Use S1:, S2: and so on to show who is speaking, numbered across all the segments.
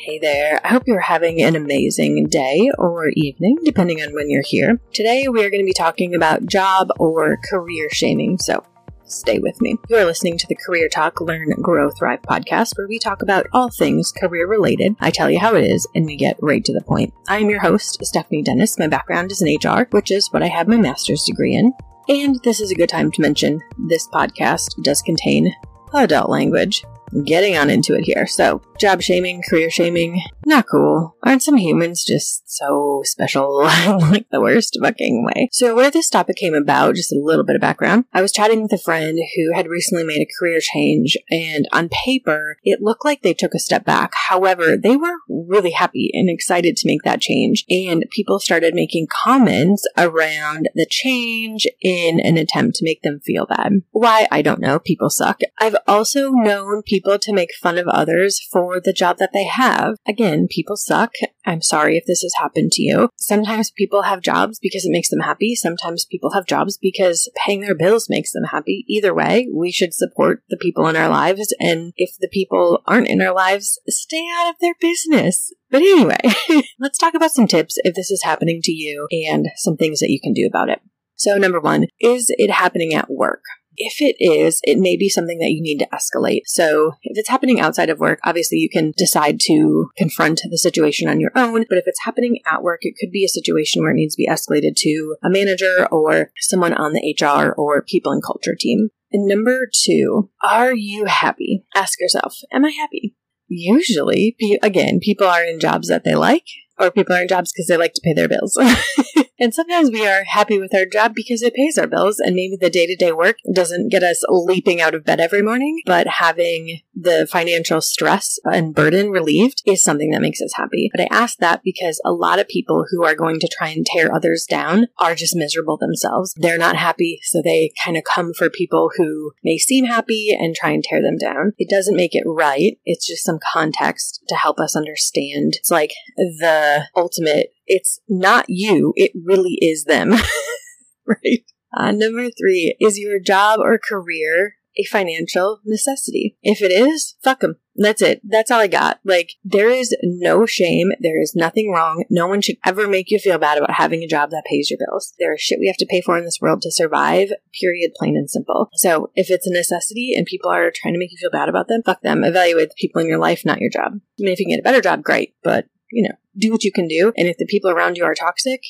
S1: Hey there. I hope you're having an amazing day or evening, depending on when you're here. Today, we are going to be talking about job or career shaming. So, stay with me. You are listening to the Career Talk Learn Grow Thrive podcast, where we talk about all things career related. I tell you how it is, and we get right to the point. I am your host, Stephanie Dennis. My background is in HR, which is what I have my master's degree in. And this is a good time to mention this podcast does contain adult language getting on into it here. So, job shaming, career shaming, not cool. Aren't some humans just so special, like the worst fucking way? So, where this topic came about, just a little bit of background. I was chatting with a friend who had recently made a career change, and on paper, it looked like they took a step back. However, they were really happy and excited to make that change, and people started making comments around the change in an attempt to make them feel bad. Why? I don't know. People suck. I've also known people people to make fun of others for the job that they have. Again, people suck. I'm sorry if this has happened to you. Sometimes people have jobs because it makes them happy. Sometimes people have jobs because paying their bills makes them happy. Either way, we should support the people in our lives. And if the people aren't in our lives, stay out of their business. But anyway, let's talk about some tips if this is happening to you and some things that you can do about it. So, number one, is it happening at work? If it is, it may be something that you need to escalate. So if it's happening outside of work, obviously you can decide to confront the situation on your own. But if it's happening at work, it could be a situation where it needs to be escalated to a manager or someone on the HR or people and culture team. And number two, are you happy? Ask yourself, am I happy? Usually, again, people are in jobs that they like or people are in jobs because they like to pay their bills. and sometimes we are happy with our job because it pays our bills and maybe the day to day work doesn't get us leaping out of bed every morning, but having the financial stress and burden relieved is something that makes us happy. But I ask that because a lot of people who are going to try and tear others down are just miserable themselves. They're not happy, so they kind of come for people who may seem happy and try and tear them down. It doesn't make it right. It's just some context to help us understand. It's like the ultimate, it's not you, it really is them. right? Uh, number three, is your job or career a financial necessity? If it is, fuck them. That's it. That's all I got. Like, there is no shame. There is nothing wrong. No one should ever make you feel bad about having a job that pays your bills. There is shit we have to pay for in this world to survive, period, plain and simple. So, if it's a necessity and people are trying to make you feel bad about them, fuck them. Evaluate the people in your life, not your job. I mean, if you can get a better job, great. But you know, do what you can do. And if the people around you are toxic,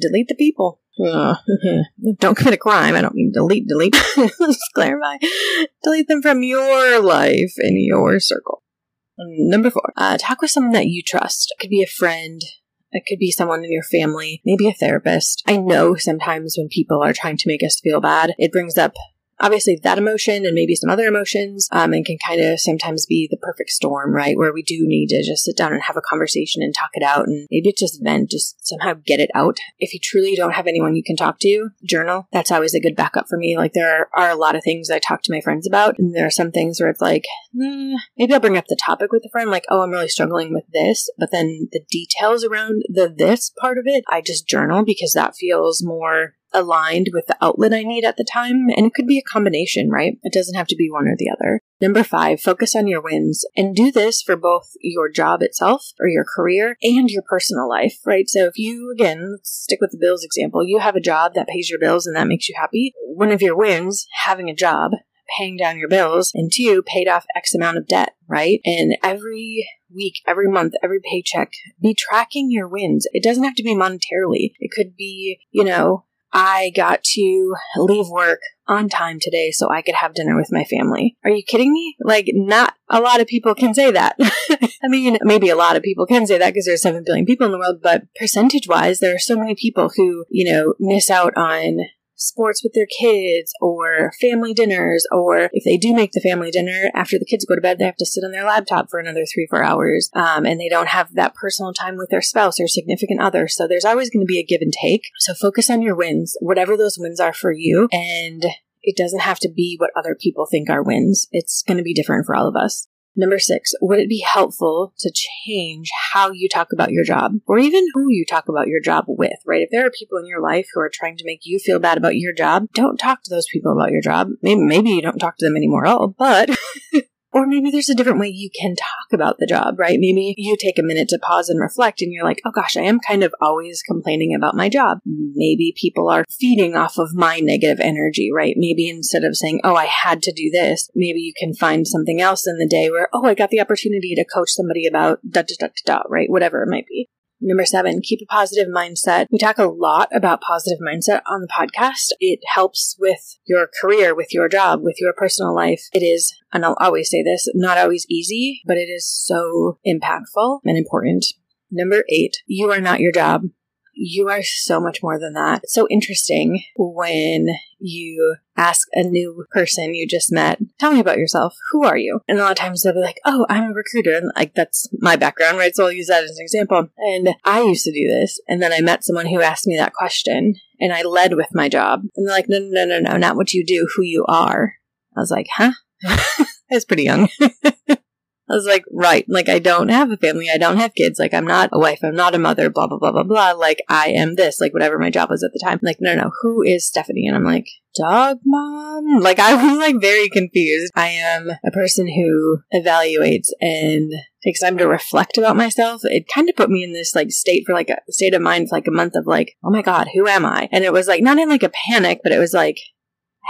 S1: delete the people. Uh, don't commit a crime. I don't mean delete, delete. Let's clarify. Delete them from your life and your circle. Number four, uh, talk with someone that you trust. It could be a friend. It could be someone in your family, maybe a therapist. I know sometimes when people are trying to make us feel bad, it brings up obviously that emotion and maybe some other emotions um, and can kind of sometimes be the perfect storm right? Where we do need to just sit down and have a conversation and talk it out and maybe just vent just somehow get it out. If you truly don't have anyone you can talk to journal. That's always a good backup for me. Like there are, a lot of things i talk to my friends about and there are some things where it's like hmm, maybe i'll bring up the topic with a friend like oh i'm really struggling with this. But then the details around the this part of it i just journal because that feels more aligned with the outlet I need at the time. And it could be a combination, right? It doesn't have to be one or the other. Number five, focus on your wins and do this for both your job itself or your career and your personal life, right? So if you, again, stick with the bills example, you have a job that pays your bills and that makes you happy. One of your wins, having a job, paying down your bills, and two, paid off X amount of debt, right? And every week, every month, every paycheck, be tracking your wins. It doesn't have to be monetarily. It could be, you know, I got to leave work on time today so I could have dinner with my family. Are you kidding me? Like, not a lot of people can say that. I mean, maybe a lot of people can say that because there's 7 billion people in the world, but percentage wise, there are so many people who, you know, miss out on sports with their kids or family dinners, or if they do make the family dinner after the kids go to bed, they have to sit on their laptop for another three, four hours, um, and they don't have that personal time with their spouse or significant other. So there's always going to be a give and take. So focus on your wins, whatever those wins are for you, and it doesn't have to be what other people think are wins. It's going to be different for all of us. Number six, would it be helpful to change how you talk about your job or even who you talk about your job with, right? If there are people in your life who are trying to make you feel bad about your job, don't talk to those people about your job. Maybe, maybe you don't talk to them anymore at all, but Or maybe there's a different way you can talk about the job, right? Maybe you take a minute to pause and reflect and you're like, oh gosh, I am kind of always complaining about my job. Maybe people are feeding off of my negative energy, right? Maybe instead of saying, oh, I had to do this, maybe you can find something else in the day where, oh, I got the opportunity to coach somebody about da da da da, right? Whatever it might be. Number seven, keep a positive mindset. We talk a lot about positive mindset on the podcast. It helps with your career, with your job, with your personal life. It is, and I'll always say this, not always easy, but it is so impactful and important. Number eight, you are not your job. You are so much more than that. So interesting when you ask a new person you just met, tell me about yourself. Who are you? And a lot of times they'll be like, oh, I'm a recruiter. And like, that's my background, right? So I'll use that as an example. And I used to do this. And then I met someone who asked me that question and I led with my job. And they're like, no, no, no, no, not what you do, who you are. I was like, huh? I was pretty young. I was like, right, like I don't have a family, I don't have kids, like I'm not a wife, I'm not a mother, blah blah blah blah blah. Like I am this, like whatever my job was at the time. like, no, no, who is Stephanie? And I'm like, dog mom. Like I was like very confused. I am a person who evaluates and takes time to reflect about myself. It kind of put me in this like state for like a state of mind for like a month of like, oh my god, who am I? And it was like not in like a panic, but it was like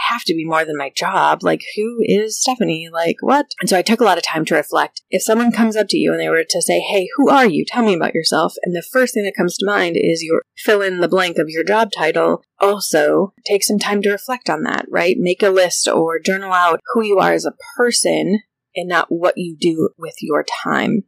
S1: have to be more than my job. Like, who is Stephanie? Like, what? And so I took a lot of time to reflect. If someone comes up to you and they were to say, Hey, who are you? Tell me about yourself. And the first thing that comes to mind is your fill in the blank of your job title. Also, take some time to reflect on that, right? Make a list or journal out who you are as a person and not what you do with your time.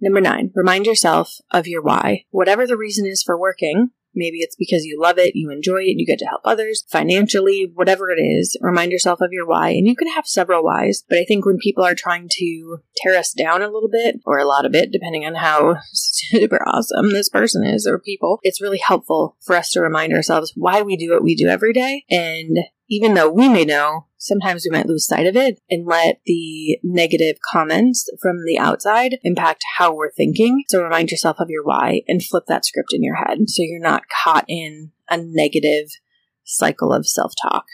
S1: Number nine, remind yourself of your why. Whatever the reason is for working, Maybe it's because you love it, you enjoy it, you get to help others financially, whatever it is. Remind yourself of your why. And you can have several whys, but I think when people are trying to tear us down a little bit or a lot of it, depending on how super awesome this person is or people, it's really helpful for us to remind ourselves why we do what we do every day and even though we may know, sometimes we might lose sight of it and let the negative comments from the outside impact how we're thinking. So remind yourself of your why and flip that script in your head so you're not caught in a negative cycle of self talk.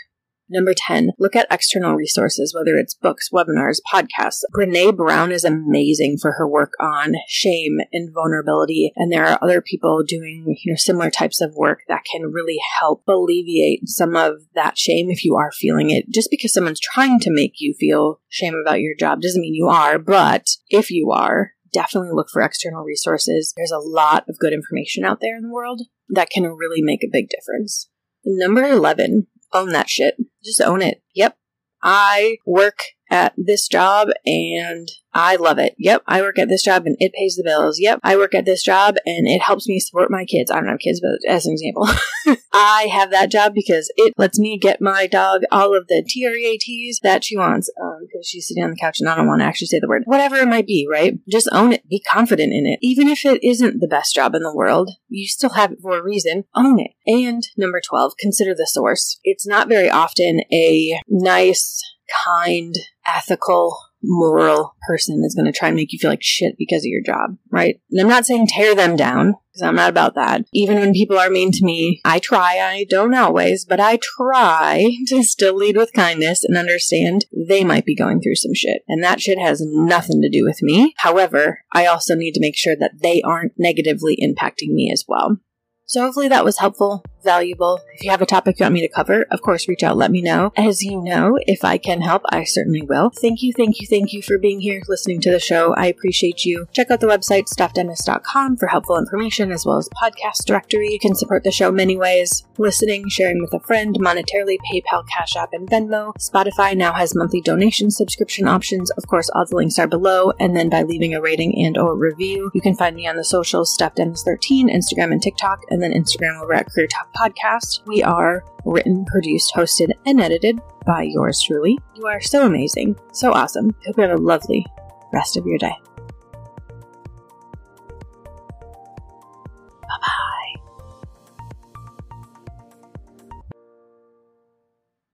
S1: Number 10, look at external resources, whether it's books, webinars, podcasts. Brene Brown is amazing for her work on shame and vulnerability. And there are other people doing, you know, similar types of work that can really help alleviate some of that shame if you are feeling it. Just because someone's trying to make you feel shame about your job doesn't mean you are, but if you are, definitely look for external resources. There's a lot of good information out there in the world that can really make a big difference. Number 11, own that shit. Just own it. Yep. I work at this job and I love it. Yep, I work at this job and it pays the bills. Yep, I work at this job and it helps me support my kids. I don't have kids, but as an example, I have that job because it lets me get my dog all of the TREATs that she wants because um, she's sitting on the couch and I don't want to actually say the word. Whatever it might be, right? Just own it. Be confident in it. Even if it isn't the best job in the world, you still have it for a reason. Own it. And number 12, consider the source. It's not very often a nice, kind, ethical, moral person is going to try and make you feel like shit because of your job, right? And I'm not saying tear them down because I'm not about that. Even when people are mean to me, I try, I don't always, but I try to still lead with kindness and understand they might be going through some shit. And that shit has nothing to do with me. However, I also need to make sure that they aren't negatively impacting me as well. So hopefully that was helpful, valuable. If you have a topic you want me to cover, of course, reach out, let me know. As you know, if I can help, I certainly will. Thank you, thank you, thank you for being here, listening to the show. I appreciate you. Check out the website, stephdennis.com for helpful information as well as podcast directory. You can support the show many ways. Listening, sharing with a friend, monetarily, PayPal, Cash App, and Venmo. Spotify now has monthly donation subscription options. Of course, all the links are below. And then by leaving a rating and or review, you can find me on the socials, stephdennis13, Instagram and TikTok and then Instagram over at Career Talk Podcast. We are written, produced, hosted, and edited by yours truly. You are so amazing, so awesome. Hope you have a lovely rest of your day.